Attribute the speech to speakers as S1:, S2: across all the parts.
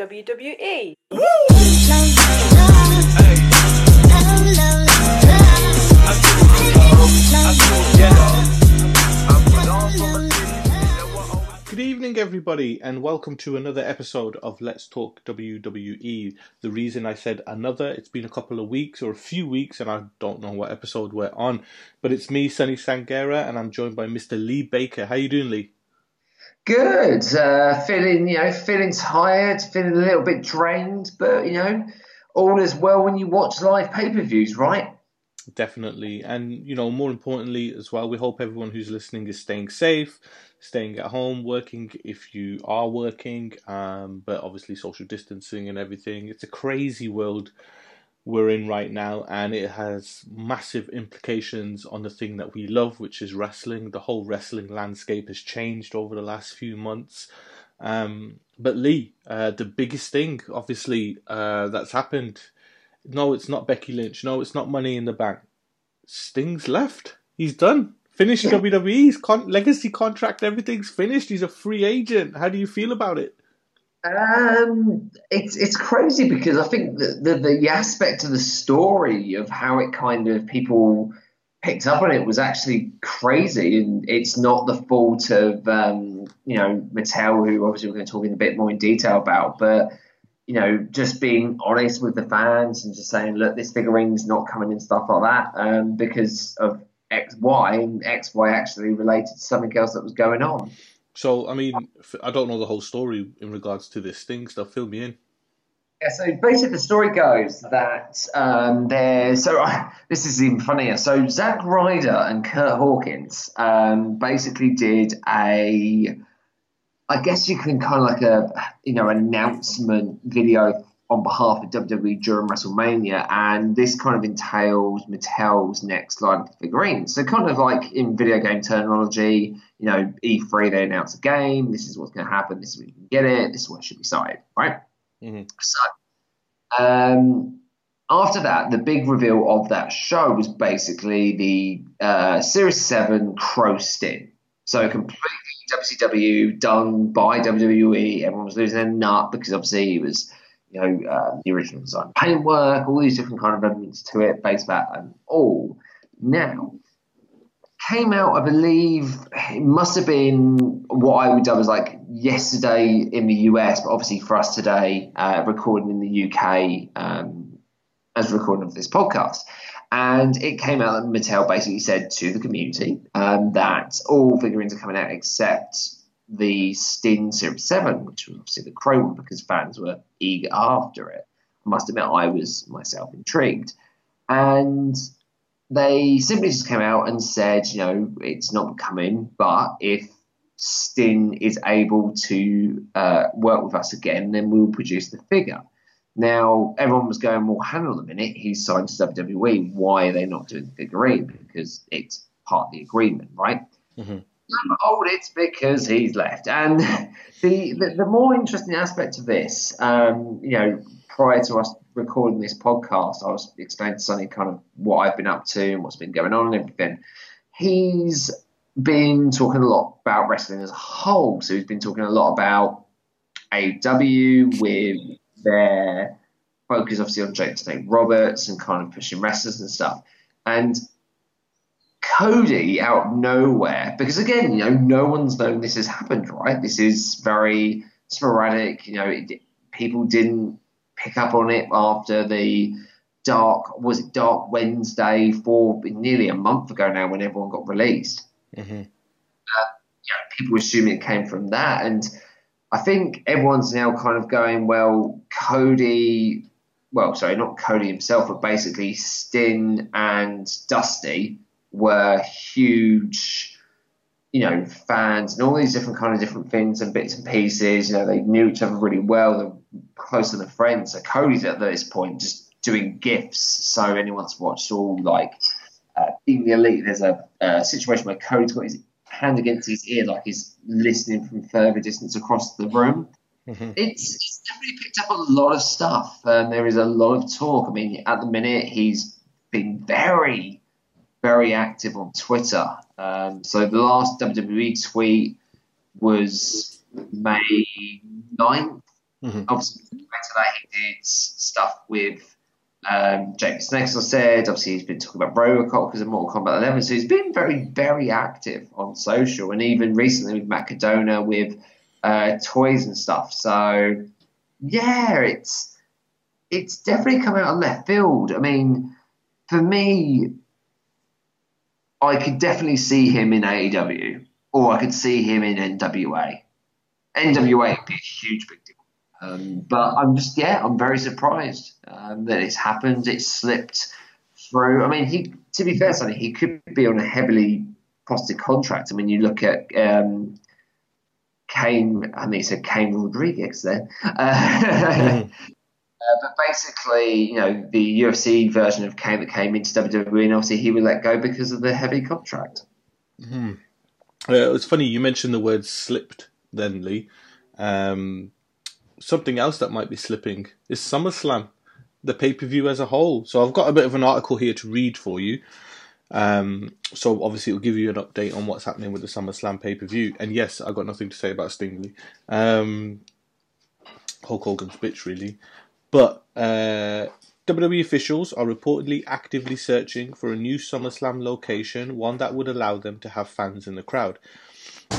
S1: WWE.
S2: Good evening, everybody, and welcome to another episode of Let's Talk WWE. The reason I said another, it's been a couple of weeks or a few weeks, and I don't know what episode we're on, but it's me, Sunny Sangera, and I'm joined by Mr. Lee Baker. How you doing, Lee?
S3: Good. Uh, feeling, you know, feeling tired, feeling a little bit drained, but you know, all is well when you watch live pay per views, right?
S2: Definitely, and you know, more importantly as well, we hope everyone who's listening is staying safe, staying at home, working if you are working, um, but obviously social distancing and everything. It's a crazy world we're in right now, and it has massive implications on the thing that we love, which is wrestling. The whole wrestling landscape has changed over the last few months. Um, but Lee, uh, the biggest thing, obviously, uh, that's happened. No, it's not Becky Lynch. No, it's not Money in the Bank. Sting's left. He's done. Finished WWE's con- legacy contract. Everything's finished. He's a free agent. How do you feel about it?
S3: Um, it's it's crazy because I think the, the the aspect of the story of how it kind of people picked up on it was actually crazy, and it's not the fault of um, you know Mattel, who obviously we're going to talk in a bit more in detail about, but you know just being honest with the fans and just saying, look, this figurine's not coming and stuff like that, um, because of X Y and X Y actually related to something else that was going on.
S2: So, I mean, I don't know the whole story in regards to this thing stuff. Fill me in.
S3: Yeah, so basically the story goes that um, there. So uh, this is even funnier. So Zack Ryder and Curt Hawkins um, basically did a, I guess you can kind of like a you know announcement video on behalf of WWE during WrestleMania, and this kind of entails Mattel's next line of figurines. So kind of like in video game terminology, you know, E3 they announce a game. This is what's going to happen. This is when you can get it. This is what should be signed, right?
S2: Mm-hmm.
S3: So um, after that, the big reveal of that show was basically the uh, Series Seven Crow Sting. So completely WCW done by WWE. Everyone was losing their nut because obviously it was you know, uh, the original design paintwork, all these different kind of elements to it, base bat and all. Now, came out, I believe, it must have been what I would dub as like yesterday in the US, but obviously for us today, uh, recording in the UK um, as recording of this podcast. And it came out that Mattel basically said to the community um, that all figurines are coming out except the Sting Series 7, which was obviously the one because fans were eager after it. I must admit, I was myself intrigued. And they simply just came out and said, you know, it's not coming, but if Sting is able to uh, work with us again, then we'll produce the figure. Now, everyone was going, well, hang on a minute, he's signed to WWE. Why are they not doing the figurine? Because it's part of the agreement, right?
S2: Mm-hmm.
S3: Oh, it's because he's left. And the, the, the more interesting aspect of this, um, you know, prior to us recording this podcast, I was explaining to Sonny kind of what I've been up to and what's been going on and everything. He's been talking a lot about wrestling as a whole. So he's been talking a lot about AW with their focus, obviously, on Jake Snake Roberts and kind of pushing wrestlers and stuff. And Cody out of nowhere, because again, you know, no one's known this has happened, right? This is very sporadic. You know, it, people didn't pick up on it after the dark was it Dark Wednesday for nearly a month ago now when everyone got released.
S2: Mm-hmm.
S3: Uh, you know, people assuming it came from that, and I think everyone's now kind of going, well, Cody. Well, sorry, not Cody himself, but basically Sting and Dusty were huge, you know, fans and all these different kind of different things and bits and pieces. You know, they knew each other really well. They're closer than friends. So Cody's at this point just doing gifts. So anyone's watched all like uh, being the elite, there's a, a situation where Cody's got his hand against his ear, like he's listening from further distance across the room.
S2: Mm-hmm.
S3: It's, it's definitely picked up a lot of stuff. Um, there is a lot of talk. I mean, at the minute, he's been very very active on Twitter. Um, so the last WWE tweet was May 9th, Mm-hmm. Obviously, today he did stuff with um, Snakes, I said. Obviously, he's been talking about Robocop because of Mortal Kombat 11. So he's been very, very active on social, and even recently with Macadona with uh, toys and stuff. So yeah, it's it's definitely come out of left field. I mean, for me, I could definitely see him in AEW, or I could see him in NWA. NWA would be a huge big deal. Um, but I'm just, yeah, I'm very surprised um, that it's happened. It's slipped through. I mean, he, to be fair, Sonny, he could be on a heavily costed contract. I mean, you look at um, Cain, I mean, he said Cain Rodriguez there. Uh, Uh, but basically, you know, the UFC version of Cain that came into WWE, and obviously he was let go because of the heavy contract.
S2: Mm-hmm. Uh, it was funny you mentioned the word slipped then, Lee. Um, something else that might be slipping is SummerSlam, the pay per view as a whole. So I've got a bit of an article here to read for you. Um, so obviously it'll give you an update on what's happening with the SummerSlam pay per view. And yes, I've got nothing to say about Stingley. Um, Hulk Hogan's bitch, really. But uh, WWE officials are reportedly actively searching for a new SummerSlam location, one that would allow them to have fans in the crowd.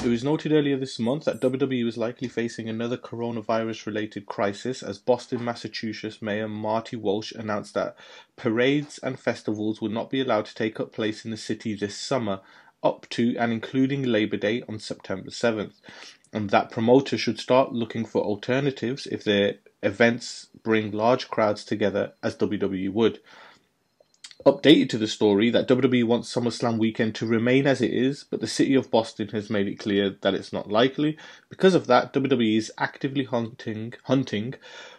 S2: It was noted earlier this month that WWE was likely facing another coronavirus related crisis as Boston, Massachusetts Mayor Marty Walsh announced that parades and festivals would not be allowed to take up place in the city this summer, up to and including Labor Day on September 7th, and that promoters should start looking for alternatives if their events bring large crowds together as WWE would updated to the story that WWE wants SummerSlam weekend to remain as it is, but the city of Boston has made it clear that it's not likely. Because of that, WWE is actively hunting hunting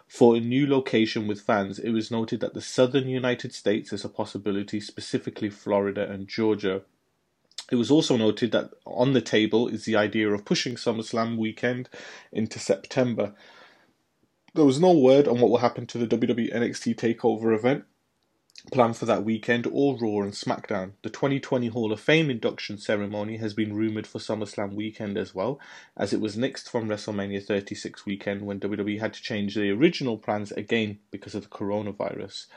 S2: for a new location with fans. It was noted that the southern United States is a possibility, specifically Florida and Georgia. It was also noted that on the table is the idea of pushing SummerSlam weekend into September. There was no word on what will happen to the WWE NXT TakeOver event, planned for that weekend or Raw and SmackDown. The 2020 Hall of Fame induction ceremony has been rumoured for SummerSlam weekend as well, as it was nixed from WrestleMania 36 weekend when WWE had to change the original plans again because of the coronavirus.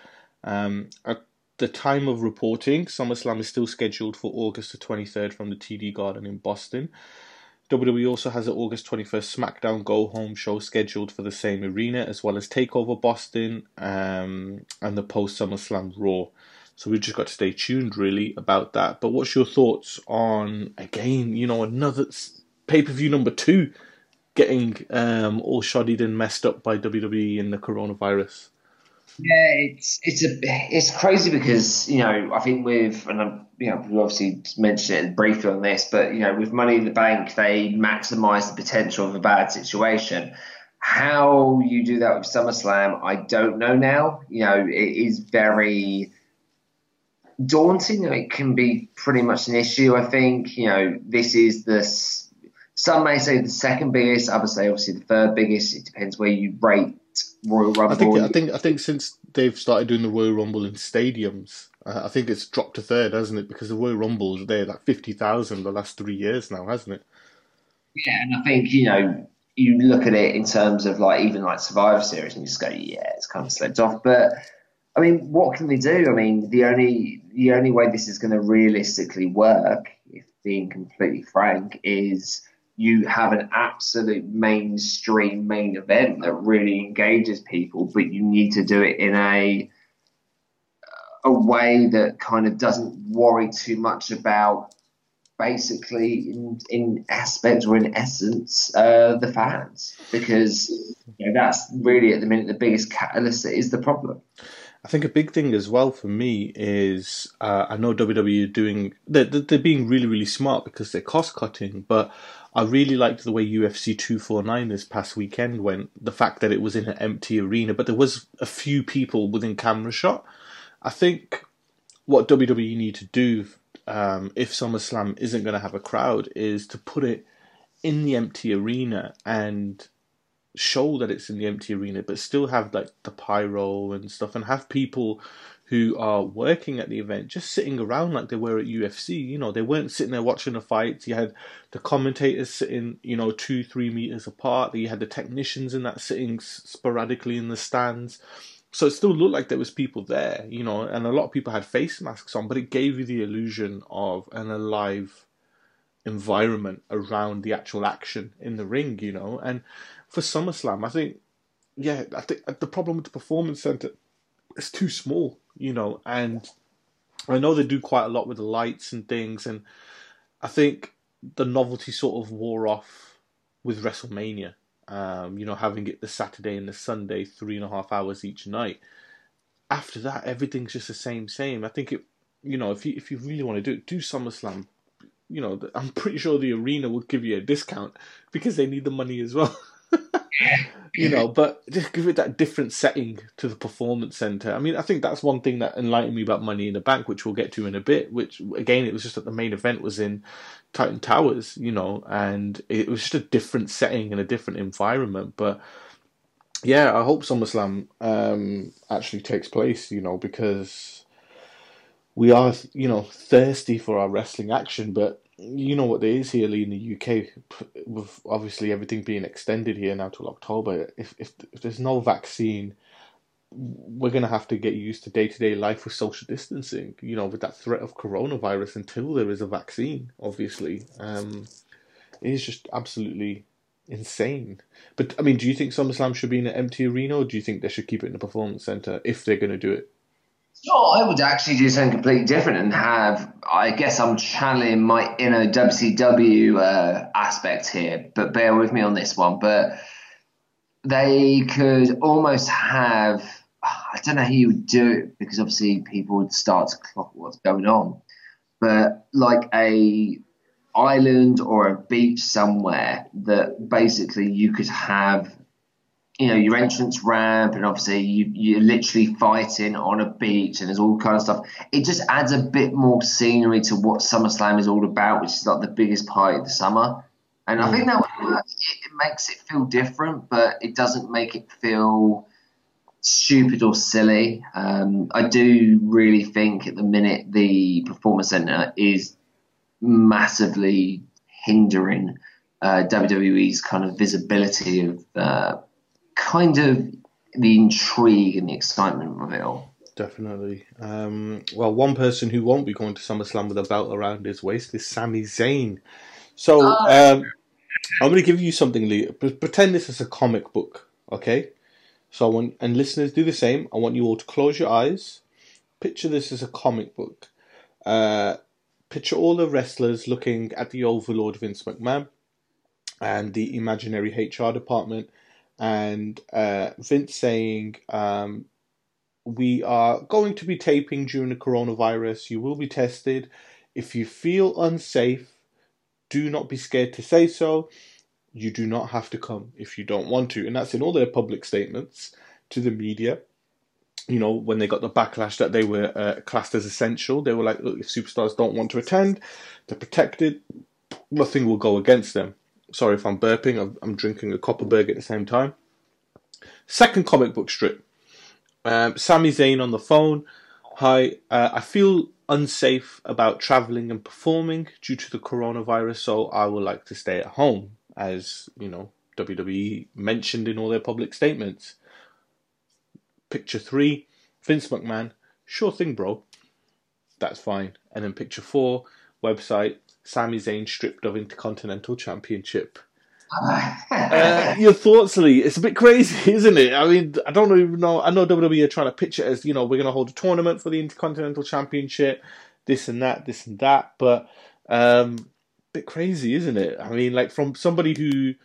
S2: Um, at the time of reporting, SummerSlam is still scheduled for August the 23rd from the TD Garden in Boston. WWE also has an August 21st SmackDown Go Home show scheduled for the same arena, as well as TakeOver Boston um, and the post SummerSlam Raw. So we've just got to stay tuned, really, about that. But what's your thoughts on, again, you know, another pay per view number two getting um, all shoddied and messed up by WWE in the coronavirus?
S3: Yeah, it's it's a it's crazy because you know I think with and I'm, you know we obviously mentioned it briefly on this, but you know with Money in the Bank they maximise the potential of a bad situation. How you do that with SummerSlam, I don't know now. You know, it is very daunting. It can be pretty much an issue. I think you know this is the some may say the second biggest, others say obviously the third biggest. It depends where you rate Royal Rumble.
S2: I think, I think I think since they've started doing the Royal Rumble in stadiums, uh, I think it's dropped a third, hasn't it? Because the Royal Rumbles they're like fifty thousand the last three years now, hasn't it?
S3: Yeah, and I think you know you look at it in terms of like even like Survivor Series, and you just go, yeah, it's kind of slipped off. But I mean, what can they do? I mean, the only the only way this is going to realistically work, if being completely frank, is you have an absolute mainstream main event that really engages people, but you need to do it in a a way that kind of doesn't worry too much about basically in, in aspect or in essence uh, the fans because you know, that's really at the minute the biggest catalyst that is the problem.
S2: I think a big thing as well for me is uh, I know WWE doing they're, they're being really really smart because they're cost cutting, but I really liked the way UFC 249 this past weekend went. The fact that it was in an empty arena, but there was a few people within camera shot. I think what WWE need to do um, if SummerSlam isn't going to have a crowd is to put it in the empty arena and show that it's in the empty arena, but still have like the pyro and stuff, and have people who are working at the event just sitting around like they were at UFC. You know, they weren't sitting there watching the fights. You had the commentators sitting, you know, two, three meters apart. You had the technicians in that sitting sporadically in the stands. So it still looked like there was people there, you know, and a lot of people had face masks on, but it gave you the illusion of an alive environment around the actual action in the ring, you know. And for SummerSlam, I think, yeah, I think the problem with the Performance Center is too small, you know, and I know they do quite a lot with the lights and things, and I think the novelty sort of wore off with WrestleMania. Um, you know, having it the Saturday and the Sunday, three and a half hours each night. After that, everything's just the same, same. I think it, you know, if you if you really want to do it, do SummerSlam. You know, I'm pretty sure the arena will give you a discount because they need the money as well. you know, but just give it that different setting to the performance center. I mean, I think that's one thing that enlightened me about Money in the Bank, which we'll get to in a bit. Which again, it was just that the main event was in Titan Towers, you know, and it was just a different setting and a different environment. But yeah, I hope SummerSlam um, actually takes place, you know, because we are, you know, thirsty for our wrestling action, but you know what there is here, in the UK, with obviously everything being extended here now till October. If if, if there's no vaccine, we're gonna have to get used to day to day life with social distancing. You know, with that threat of coronavirus until there is a vaccine. Obviously, um, it is just absolutely insane. But I mean, do you think SummerSlam should be in an empty arena, or do you think they should keep it in the performance center if they're gonna do it?
S3: No, I would actually do something completely different and have. I guess I'm channeling my inner WCW uh, aspect here, but bear with me on this one. But they could almost have. I don't know how you would do it because obviously people would start to clock what's going on, but like a island or a beach somewhere that basically you could have you know your entrance ramp and obviously you you're literally fighting on a beach and there's all kind of stuff. It just adds a bit more scenery to what SummerSlam is all about which is like the biggest part of the summer. And I think that it, it makes it feel different but it doesn't make it feel stupid or silly. Um, I do really think at the minute the performance center is massively hindering uh, WWE's kind of visibility of uh, kind of the intrigue and the excitement of it all.
S2: Definitely. Um, well, one person who won't be going to SummerSlam with a belt around his waist is Sami Zayn. So oh. um, I'm going to give you something, Lee. Pretend this is a comic book, okay? So I want, and listeners do the same. I want you all to close your eyes. Picture this as a comic book. Uh, picture all the wrestlers looking at the Overlord Vince McMahon and the imaginary HR department and uh, Vince saying, um, We are going to be taping during the coronavirus. You will be tested. If you feel unsafe, do not be scared to say so. You do not have to come if you don't want to. And that's in all their public statements to the media. You know, when they got the backlash that they were uh, classed as essential, they were like, Look, if superstars don't want to attend, they're protected, nothing will go against them. Sorry if I'm burping. I'm, I'm drinking a Kopparberg at the same time. Second comic book strip. Um, Sami Zayn on the phone. Hi, uh, I feel unsafe about traveling and performing due to the coronavirus, so I would like to stay at home, as you know, WWE mentioned in all their public statements. Picture three, Vince McMahon. Sure thing, bro. That's fine. And then picture four, website Sami Zayn stripped of Intercontinental Championship. uh, your thoughts, Lee? It's a bit crazy, isn't it? I mean, I don't even know. I know WWE are trying to pitch it as you know we're going to hold a tournament for the Intercontinental Championship, this and that, this and that, but um, a bit crazy, isn't it? I mean, like from somebody who,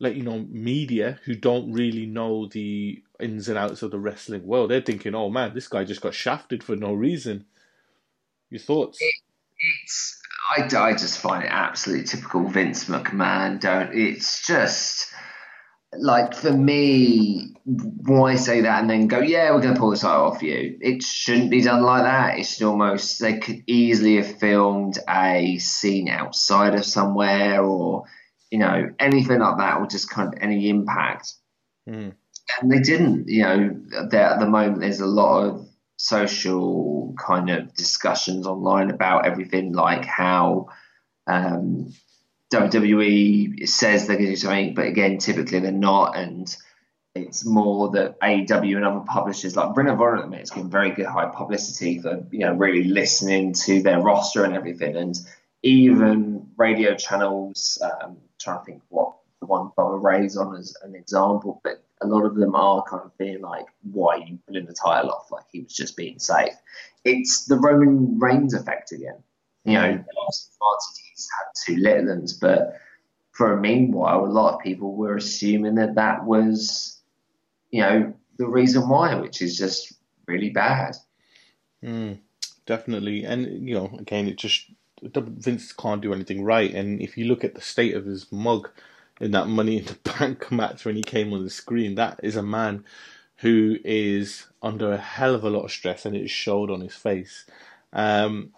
S2: like you know, media who don't really know the ins and outs of the wrestling world, they're thinking, "Oh man, this guy just got shafted for no reason." Your thoughts?
S3: It, it's I, I just find it absolutely typical Vince McMahon. Don't it's just like for me, why say that and then go, yeah, we're going to pull the title off you? It shouldn't be done like that. It should almost they could easily have filmed a scene outside of somewhere or you know anything like that, or just kind of any impact. Mm. And they didn't. You know, there at the moment there's a lot of social kind of discussions online about everything, like how um, WWE says they're going to do something, but again, typically they're not, and it's more that AEW and other publishers like Ring of Honor at the minute is getting very good high publicity for you know really listening to their roster and everything, and even radio channels. Um, trying to think what the one Bubba Ray's on as an example, but a lot of them are kind of being like, "Why are you pulling the title off? Like he was just being safe." It's the Roman Reigns effect again. You know, advantage he's had two little ones, but for a meanwhile, a lot of people were assuming that that was, you know, the reason why, which is just really bad.
S2: Mm, definitely, and you know, again, it just Vince can't do anything right. And if you look at the state of his mug in that Money in the Bank match when he came on the screen, that is a man who is under a hell of a lot of stress, and it showed on his face. Um,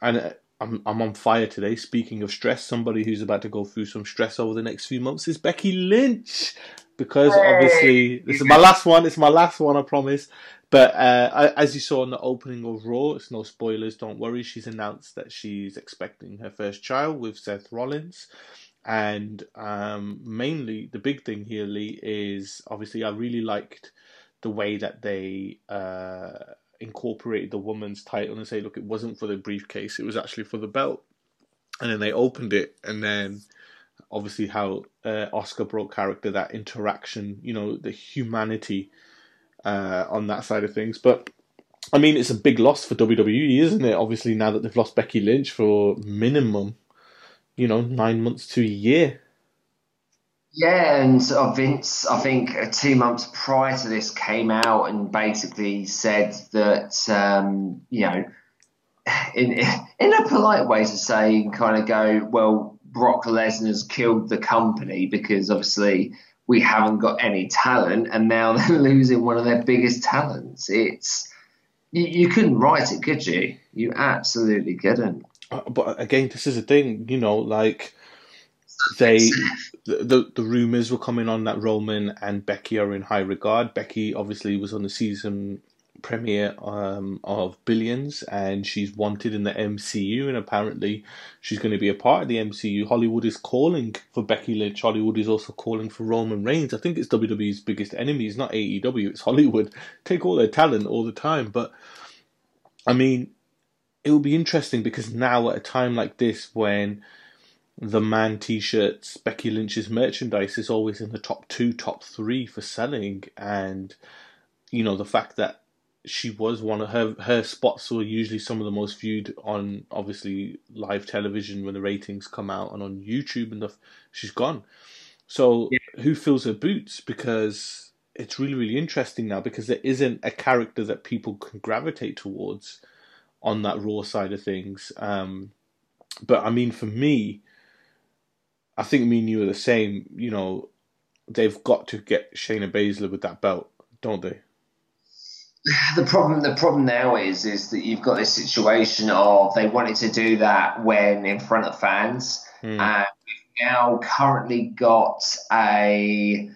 S2: and uh, I'm I'm on fire today. Speaking of stress, somebody who's about to go through some stress over the next few months is Becky Lynch, because obviously this is my last one. It's my last one, I promise. But uh, as you saw in the opening of Raw, it's no spoilers. Don't worry. She's announced that she's expecting her first child with Seth Rollins. And um, mainly, the big thing here, Lee, is obviously I really liked the way that they uh, incorporated the woman's title and say, look, it wasn't for the briefcase, it was actually for the belt. And then they opened it, and then obviously how uh, Asuka broke character, that interaction, you know, the humanity uh, on that side of things. But I mean, it's a big loss for WWE, isn't it? Obviously, now that they've lost Becky Lynch for minimum, you know, nine months to a year.
S3: Yeah, and Vince, I think uh, two months prior to this, came out and basically said that, um, you know, in in a polite way to say, kind of go, well, Brock Lesnar's killed the company because obviously we haven't got any talent, and now they're losing one of their biggest talents. It's you, you couldn't write it, could you? You absolutely couldn't.
S2: Uh, but again, this is a thing, you know, like they the, the rumors were coming on that Roman and Becky are in high regard. Becky obviously was on the season premiere um, of Billions, and she's wanted in the MCU, and apparently she's going to be a part of the MCU. Hollywood is calling for Becky Lynch. Hollywood is also calling for Roman Reigns. I think it's WWE's biggest enemy. It's not AEW. It's Hollywood. Take all their talent all the time, but I mean, it will be interesting because now at a time like this when the man t-shirts becky lynch's merchandise is always in the top two top three for selling and you know the fact that she was one of her her spots were usually some of the most viewed on obviously live television when the ratings come out and on youtube and stuff she's gone so yeah. who fills her boots because it's really really interesting now because there isn't a character that people can gravitate towards on that raw side of things um, but i mean for me I think me and you are the same. You know, they've got to get Shayna Baszler with that belt, don't they?
S3: The problem, the problem now is, is that you've got this situation of they wanted to do that when in front of fans, hmm. and we've now currently got a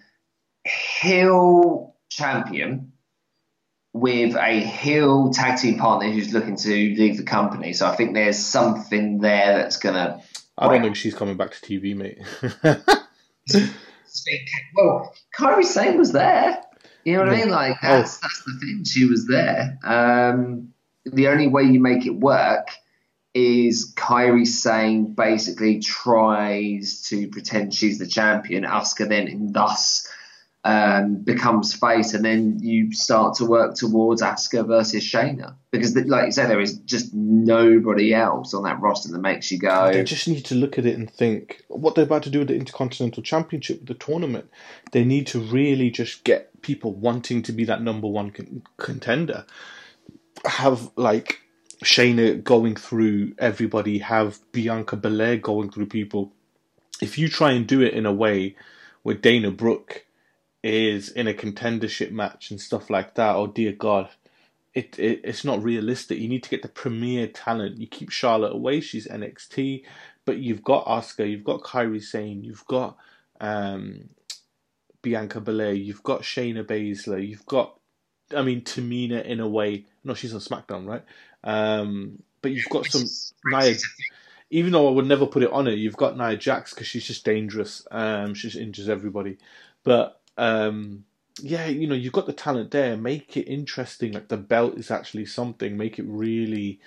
S3: heel champion with a heel tag team partner who's looking to leave the company. So I think there's something there that's going to
S2: I don't think she's coming back to TV, mate.
S3: well, Kairi Sane was there. You know what I mean? Like that's oh. that's the thing. She was there. Um, the only way you make it work is Kairi Sane basically tries to pretend she's the champion. Asuka then and thus um, becomes face, and then you start to work towards Asuka versus Shayna because, like you say, there is just nobody else on that roster that makes you go.
S2: They just need to look at it and think what they're about to do with the Intercontinental Championship, the tournament. They need to really just get people wanting to be that number one con- contender. Have like Shayna going through everybody. Have Bianca Belair going through people. If you try and do it in a way where Dana Brooke is in a contendership match and stuff like that, oh dear God, it, it it's not realistic. You need to get the premier talent. You keep Charlotte away; she's NXT, but you've got Asuka, you've got Kairi Sane, you've got um, Bianca Belair, you've got Shayna Baszler, you've got, I mean, Tamina in a way No, she's on SmackDown, right? Um, but you've got some Nia. Even though I would never put it on her, you've got Nia Jax because she's just dangerous. Um, she just injures everybody. But um, yeah, you know, you've got the talent there. Make it interesting. Like the belt is actually something. Make it really.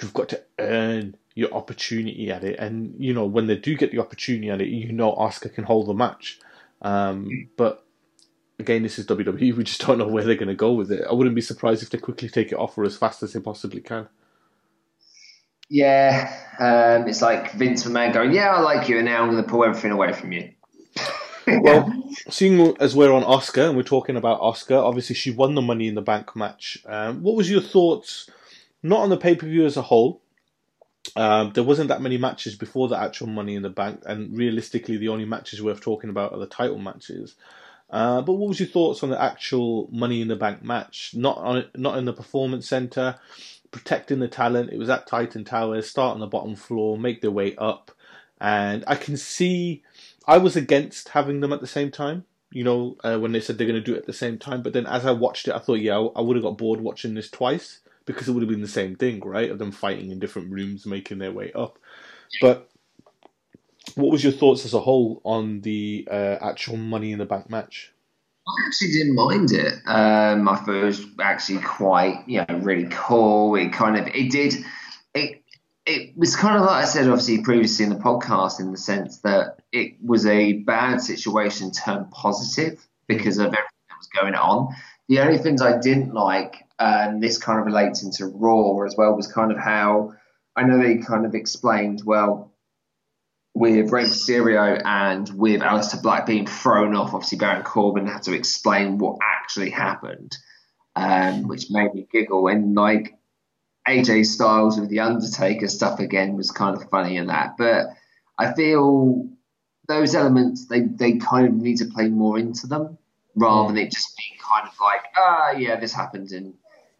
S2: You've got to earn your opportunity at it, and you know when they do get the opportunity at it, you know Asuka can hold the match. Um, but again, this is WWE. We just don't know where they're going to go with it. I wouldn't be surprised if they quickly take it off her as fast as they possibly can.
S3: Yeah, um, it's like Vince McMahon going, "Yeah, I like you, and now I'm going to pull everything away from you."
S2: Well, seeing as we're on Asuka and we're talking about Asuka, obviously she won the Money in the Bank match. Um, what was your thoughts, not on the pay per view as a whole? Um, there wasn't that many matches before the actual Money in the Bank, and realistically, the only matches worth talking about are the title matches. Uh, but what was your thoughts on the actual Money in the Bank match? Not on not in the Performance Center, protecting the talent. It was at Titan Towers. Start on the bottom floor, make their way up, and I can see I was against having them at the same time. You know, uh, when they said they're going to do it at the same time. But then as I watched it, I thought, yeah, I, I would have got bored watching this twice because it would have been the same thing, right? Of them fighting in different rooms, making their way up. But what was your thoughts as a whole on the uh, actual Money in the Bank match?
S3: I actually didn't mind it. Um, I thought it was actually quite, you know, really cool. It kind of, it did, it it was kind of like I said, obviously previously in the podcast, in the sense that it was a bad situation turned positive because of everything that was going on. The only things I didn't like, and this kind of relates into Raw as well, was kind of how I know they kind of explained well with Rey Mysterio and with Aleister Black being thrown off. Obviously, Baron Corbin had to explain what actually happened, um, which made me giggle. And like AJ Styles with the Undertaker stuff again was kind of funny in that. But I feel those elements they, they kind of need to play more into them rather than it just being kind of like, ah, oh, yeah, this happened in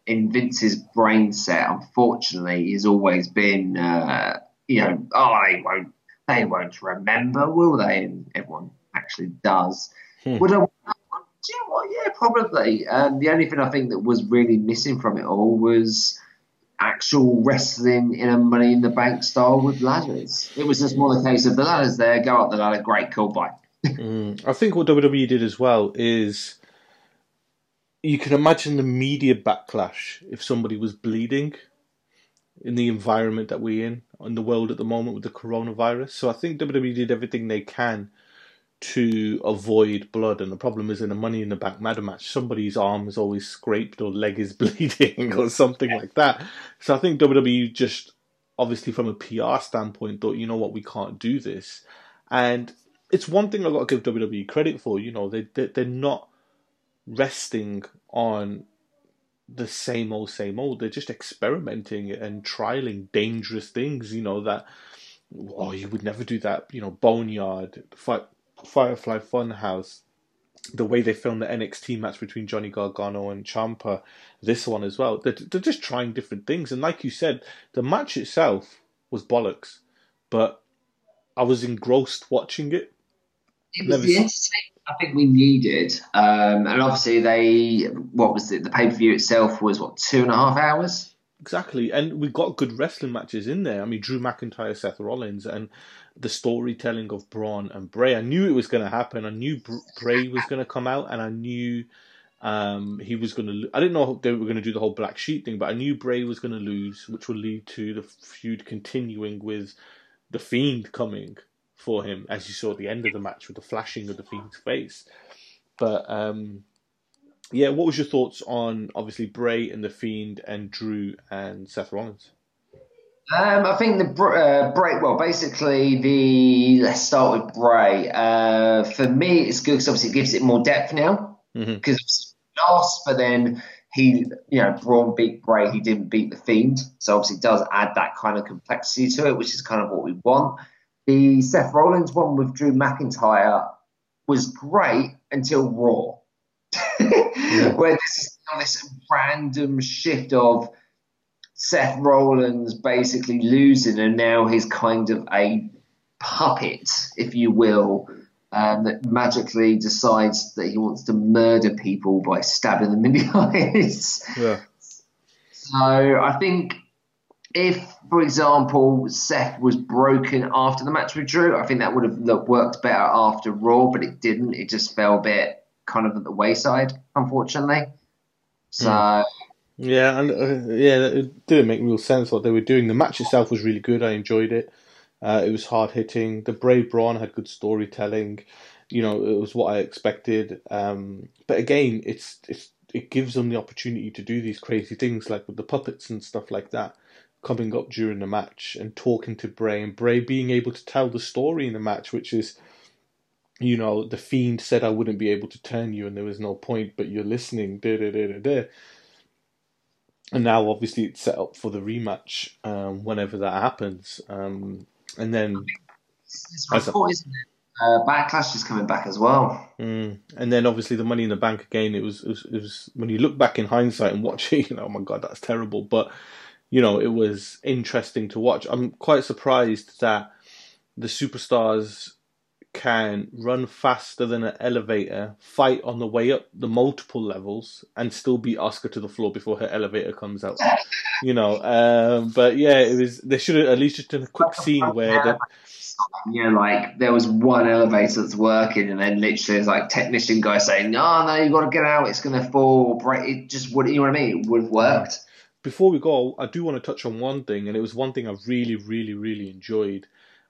S3: in Vince's brain set. Unfortunately, has always been, uh, you know, oh, they won't they won't remember, will they? And everyone actually does. Hmm. Would I? Do you know what? Yeah, probably. Um, the only thing I think that was really missing from it all was actual wrestling in a Money in the Bank style with ladders. It was just more the case of the ladders there, go up the ladder, great, cool, bye.
S2: mm, I think what WWE did as well is you can imagine the media backlash if somebody was bleeding in the environment that we're in in the world at the moment with the coronavirus. So I think WWE did everything they can to avoid blood. And the problem is in a Money in the Bank ladder match, somebody's arm is always scraped or leg is bleeding or something like that. So I think WWE just, obviously from a PR standpoint, thought, you know what, we can't do this. And it's one thing I got to give WWE credit for. You know, they, they they're not resting on the same old same old. They're just experimenting and trialing dangerous things. You know that oh you would never do that. You know boneyard fight Firefly Funhouse, the way they filmed the NXT match between Johnny Gargano and Ciampa, this one as well. They're, they're just trying different things. And like you said, the match itself was bollocks, but I was engrossed watching it.
S3: It was Never the entertainment I think we needed. Um, and obviously, they, what was it? The pay per view itself was, what, two and a half hours?
S2: Exactly, and we got good wrestling matches in there. I mean, Drew McIntyre, Seth Rollins, and the storytelling of Braun and Bray. I knew it was going to happen. I knew Bray was going to come out, and I knew um, he was going to. I didn't know they were going to do the whole black sheep thing, but I knew Bray was going to lose, which would lead to the feud continuing with the Fiend coming for him, as you saw at the end of the match with the flashing of the Fiend's face. But um, yeah, what was your thoughts on obviously Bray and the Fiend and Drew and Seth Rollins?
S3: Um, I think the uh, Bray. Well, basically, the let's start with Bray. Uh, for me, it's good because obviously it gives it more depth now. Because mm-hmm. lost, but then he, you know, Braun beat Bray. He didn't beat the Fiend, so obviously it does add that kind of complexity to it, which is kind of what we want. The Seth Rollins one with Drew McIntyre was great until Raw yeah. where this is this random shift of Seth Rollins basically losing, and now he's kind of a puppet, if you will, um, that magically decides that he wants to murder people by stabbing them in the eyes. Yeah. So I think if, for example, Seth was broken after the match with Drew, I think that would have looked, worked better after Raw, but it didn't. It just fell a bit kind of at the wayside, unfortunately. So. Mm.
S2: Yeah, and uh, yeah, it didn't make real sense what they were doing. The match itself was really good. I enjoyed it. Uh, it was hard hitting. The Brave Braun had good storytelling. You know, it was what I expected. Um, but again, it's it's it gives them the opportunity to do these crazy things like with the puppets and stuff like that coming up during the match and talking to Bray and Bray being able to tell the story in the match, which is, you know, the fiend said I wouldn't be able to turn you and there was no point, but you're listening. Da, da, da, da, da. And now, obviously, it's set up for the rematch um, whenever that happens. Um, and then,
S3: it's report, isn't it? Uh, Backlash is coming back as well.
S2: Mm. And then obviously the Money in the Bank again. It was, it was, it was when you look back in hindsight and watch it, you know, oh my god, that's terrible. But you know, it was interesting to watch. I'm quite surprised that the superstars can run faster than an elevator, fight on the way up the multiple levels, and still beat Asuka to the floor before her elevator comes out. you know, um, but yeah, it was. They should have at least just done a quick scene where the.
S3: You know, like there was one elevator that's working, and then literally there's like technician guy saying, "No, no, you got to get out. It's going to fall." Break. It just would, you know what I mean? It would have worked
S2: before we go, I do want to touch on one thing, and it was one thing I really, really, really enjoyed,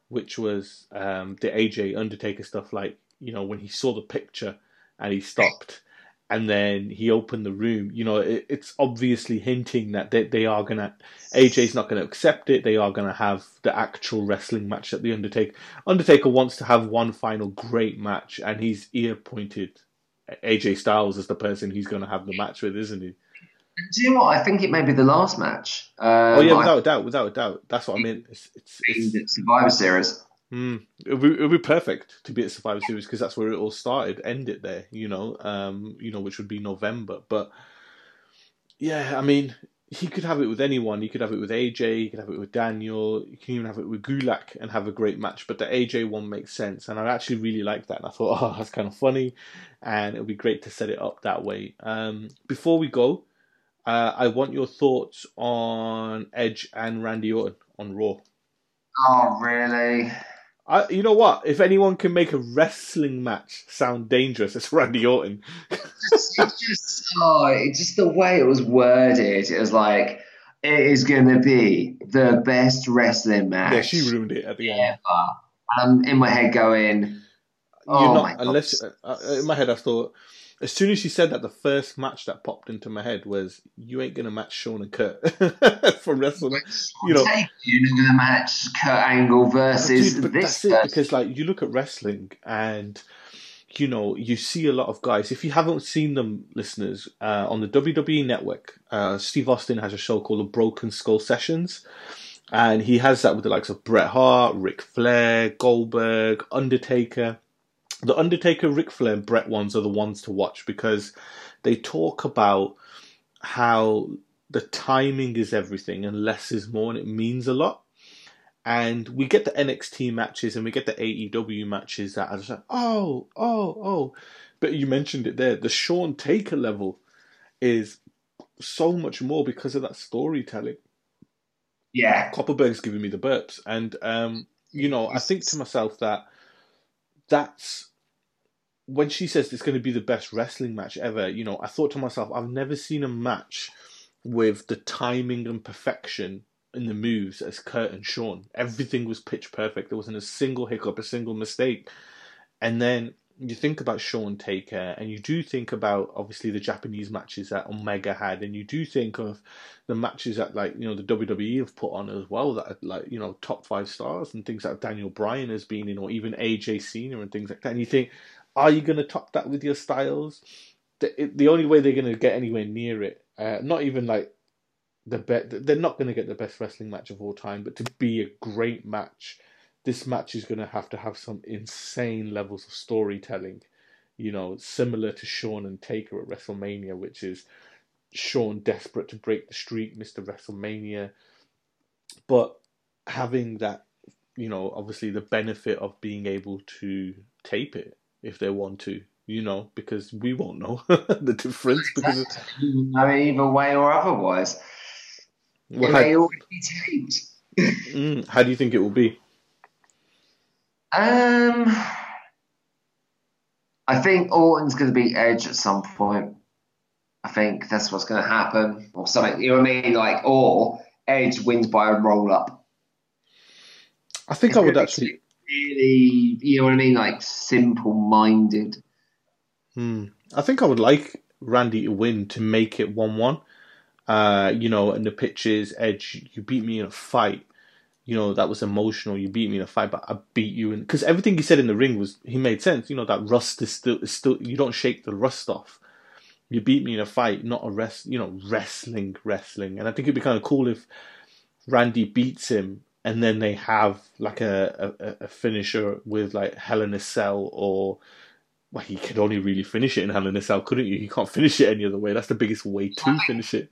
S2: which was um, the AJ Undertaker stuff. Like, you know, when he saw the picture and he stopped, and then he opened the room. You know, it, it's obviously hinting that they, they are gonna AJ's not gonna accept it. They are gonna have the actual wrestling match that the Undertaker Undertaker wants to have one final great match, and he's ear pointed AJ Styles as the person he's gonna have the match with, isn't he?
S3: Do you know what? I think it may be the last match.
S2: Um, oh yeah, without I, a doubt, without a doubt. That's what I mean. It's, it's,
S3: it's Survivor Series.
S2: Mm, it'll, be, be perfect to be at Survivor Series because that's where it all started. End it there, you know. Um, you know, which would be November. But yeah, I mean, he could have it with anyone. He could have it with AJ. He could have it with Daniel. You can even have it with Gulak and have a great match. But the AJ one makes sense, and I actually really like that. And I thought, oh, that's kind of funny, and it'll be great to set it up that way. Um, before we go, uh, I want your thoughts on Edge and Randy Orton on Raw.
S3: Oh, really?
S2: I, you know what? If anyone can make a wrestling match sound dangerous, it's Randy Orton.
S3: just, just, oh, it, just the way it was worded, it was like it is going to be the best wrestling match.
S2: Yeah, she ruined it at the ever. end.
S3: And I'm in my head going, oh You're not,
S2: unless uh, in my head I thought as soon as she said that, the first match that popped into my head was, "You ain't gonna match Shawn and Kurt from wrestling."
S3: You know, you're not gonna match Kurt Angle versus
S2: Dude,
S3: this.
S2: That's it because, like, you look at wrestling and you know you see a lot of guys. If you haven't seen them, listeners, uh, on the WWE Network, uh, Steve Austin has a show called The Broken Skull Sessions. And he has that with the likes of Bret Hart, Ric Flair, Goldberg, Undertaker the Undertaker, Ric Flair, and Bret ones are the ones to watch because they talk about how the timing is everything and less is more and it means a lot. And we get the NXT matches and we get the AEW matches that are just like, oh, oh, oh. But you mentioned it there. The Shawn Taker level is so much more because of that storytelling.
S3: Yeah.
S2: Kopparberg's giving me the burps. And, um, you know, I think to myself that that's when she says it's going to be the best wrestling match ever. You know, I thought to myself, I've never seen a match with the timing and perfection in the moves as Kurt and Shawn. Everything was pitch perfect. There wasn't a single hiccup, a single mistake. And then you think about Shawn Taker, and you do think about obviously the Japanese matches that Omega had, and you do think of the matches that like you know the WWE have put on as well that are like you know top five stars and things like Daniel Bryan has been in, or even AJ Cena and things like that. And you think, are you going to top that with your styles? The, the only way they're going to get anywhere near it, uh, not even like the bet, they're not going to get the best wrestling match of all time, but to be a great match this match is going to have to have some insane levels of storytelling, you know, similar to Shawn and Taker at WrestleMania, which is Shawn desperate to break the streak, Mr. WrestleMania, but having that, you know, obviously the benefit of being able to tape it if they want to, you know, because we won't know the difference.
S3: Because I mean, either way or otherwise.
S2: Well,
S3: it
S2: how,
S3: may already be taped.
S2: mm, how do you think it will be?
S3: Um, I think Orton's going to beat Edge at some point. I think that's what's going to happen, or something. You know what I mean? Like, or Edge wins by a roll up.
S2: I think
S3: It's
S2: I would actually.
S3: Really, you know what I mean? Like simple minded.
S2: Hmm. I think I would like Randy to win to make it one-one. Uh, you know, and the pitches, Edge, you beat me in a fight. You know that was emotional. You beat me in a fight, but I beat you in because everything he said in the ring was he made sense. You know that rust is still is still you don't shake the rust off. You beat me in a fight, not a rest. You know wrestling, wrestling, and I think it'd be kind of cool if Randy beats him and then they have like a, a, a finisher with like Hell in a Cell or well, he could only really finish it in Hell in a Cell, couldn't you? He can't finish it any other way. That's the biggest way to finish it.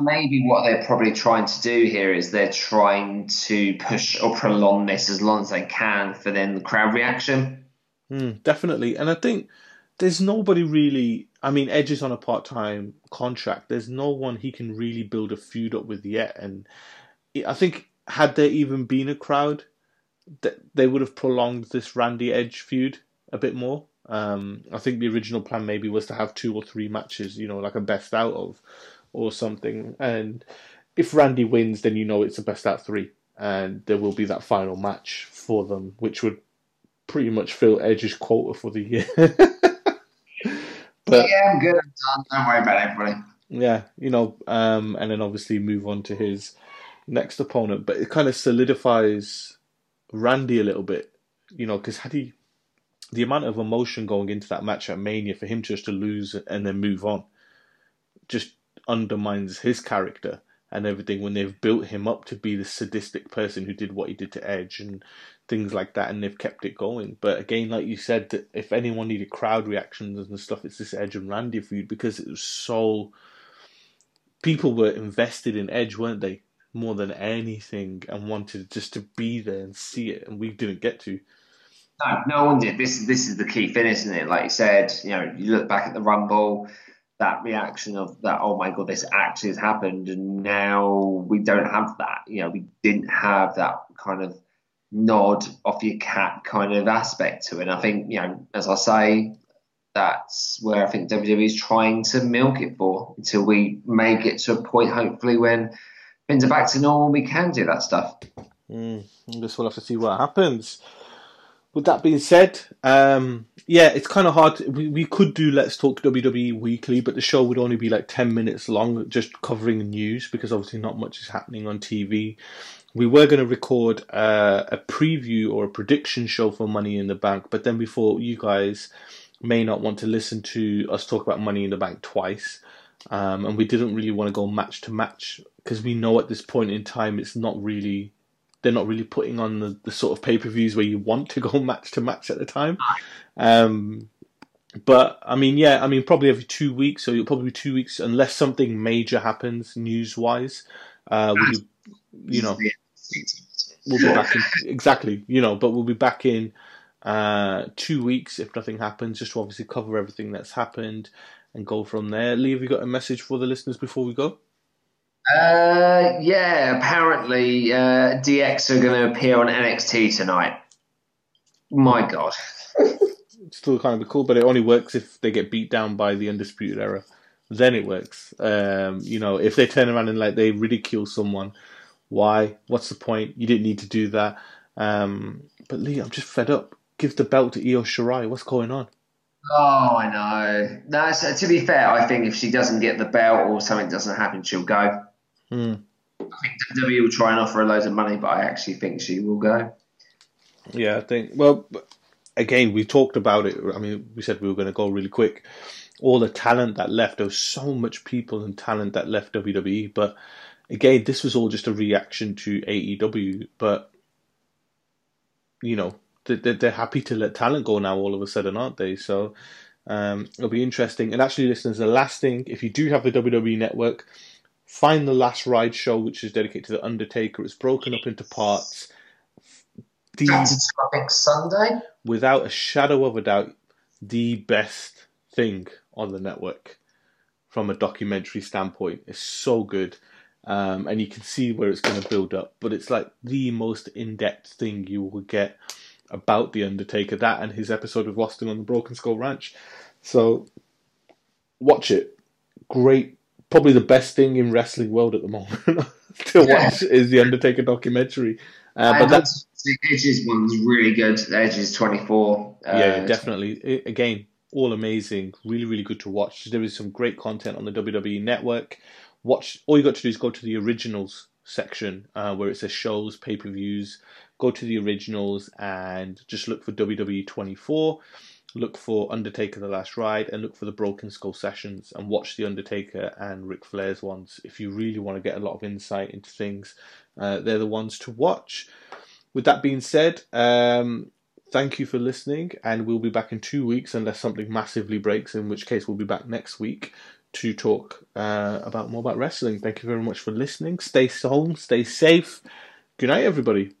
S3: Maybe what they're probably trying to do here is they're trying to push or prolong this as long as they can for then the crowd reaction.
S2: Mm, definitely. And I think there's nobody really. I mean, Edge is on a part time contract. There's no one he can really build a feud up with yet. And I think, had there even been a crowd, they would have prolonged this Randy Edge feud a bit more. Um, I think the original plan maybe was to have two or three matches, you know, like a best out of or something. And if Randy wins, then you know it's a best out of three. And there will be that final match for them, which would pretty much fill Edge's quota for the year. but
S3: yeah, I'm good. I'm done. Don't worry about everybody.
S2: yeah, you know, um, and then obviously move on to his next opponent. But it kind of solidifies Randy a little bit, you know, because had he the amount of emotion going into that match at Mania for him just to lose and then move on just undermines his character and everything when they've built him up to be the sadistic person who did what he did to Edge and things like that and they've kept it going. But again, like you said, that if anyone needed crowd reactions and stuff, it's this Edge and Randy feud because it was so people were invested in Edge, weren't they? More than anything and wanted just to be there and see it and we didn't get to.
S3: No, no one did. This this is the key finish, isn't it? Like you said, you know, you look back at the Rumble, that reaction of that, oh my god, this actually has happened, and now we don't have that. You know, we didn't have that kind of nod off your cap kind of aspect to it. And I think, you know, as I say, that's where I think WWE is trying to milk it for until we may get to a point, hopefully, when things are back to normal, we can do that stuff.
S2: Mm, I guess we'll have to see what happens. With that being said, um, yeah, it's kind of hard. We, we could do Let's Talk WWE weekly, but the show would only be like 10 minutes long, just covering news, because obviously not much is happening on TV. We were going to record uh, a preview or a prediction show for Money in the Bank, but then we thought you guys may not want to listen to us talk about Money in the Bank twice. Um, and we didn't really want to go match to match because we know at this point in time it's not really they're not really putting on the, the sort of pay per views where you want to go match to match at the time. Um, but I mean, yeah, I mean, probably every two weeks, so it'll probably be two weeks unless something major happens news wise. Uh, we'll be, you know, we'll be back in exactly, you know, but we'll be back in uh, two weeks if nothing happens, just to obviously cover everything that's happened and go from there. Lee, have you got a message for the listeners before we go?
S3: Uh, yeah, apparently uh, DX are going to appear on NXT tonight. My God.
S2: Still kind of cool, but it only works if they get beat down by the Undisputed Era. Then it works. Um, you know, if they turn around and like they ridicule someone, why? What's the point? You didn't need to do that. Um, but Lee, I'm just fed up. Give the belt to Io Shirai. What's going on?
S3: Oh, I know. No, so to be fair, I think if she doesn't get the belt or something doesn't happen, she'll go.
S2: Hmm.
S3: I think WWE will try and offer her loads of money, but I actually think she will go.
S2: Yeah, I think. Well, again, we talked about it. I mean, we said we were going to go really quick. All the talent that left. There was so much people and talent that left WWE, but again, this was all just a reaction to AEW. But you know, they're, they're happy to let talent go now. All of a sudden, aren't they? So um, it'll be interesting. And actually, listeners, the last thing, if you do have the WWE Network, find the Last Ride show, which is dedicated to the Undertaker. It's broken up into parts. The,
S3: coming Sunday.
S2: without a shadow of a doubt, the best thing on the network from a documentary standpoint. It's so good. um, and you can see where it's going to build up. But it's like the most in-depth thing you will get about the Undertaker. That and his episode with Austin on the Broken Skull Ranch. So watch it. Great, probably the best thing in wrestling world at the moment to
S3: Yeah.
S2: watch is the Undertaker documentary. Uh, but that's
S3: the Edge's one's really good. Edge's 24. Uh,
S2: yeah, definitely. I- again, all amazing. Really, really good to watch. There is some great content on the WWE Network. Watch. All you got to do is go to the originals section uh, where it says shows, pay per views. Go to the originals and just look for WWE 24. Look for Undertaker: The Last Ride and look for the Broken Skull sessions and watch the Undertaker and Ric Flair's ones if you really want to get a lot of insight into things. Uh, they're the ones to watch. With that being said, um, thank you for listening, and we'll be back in two weeks unless something massively breaks, in which case we'll be back next week to talk uh, about more about wrestling. Thank you very much for listening. Stay home, stay safe. Good night, everybody.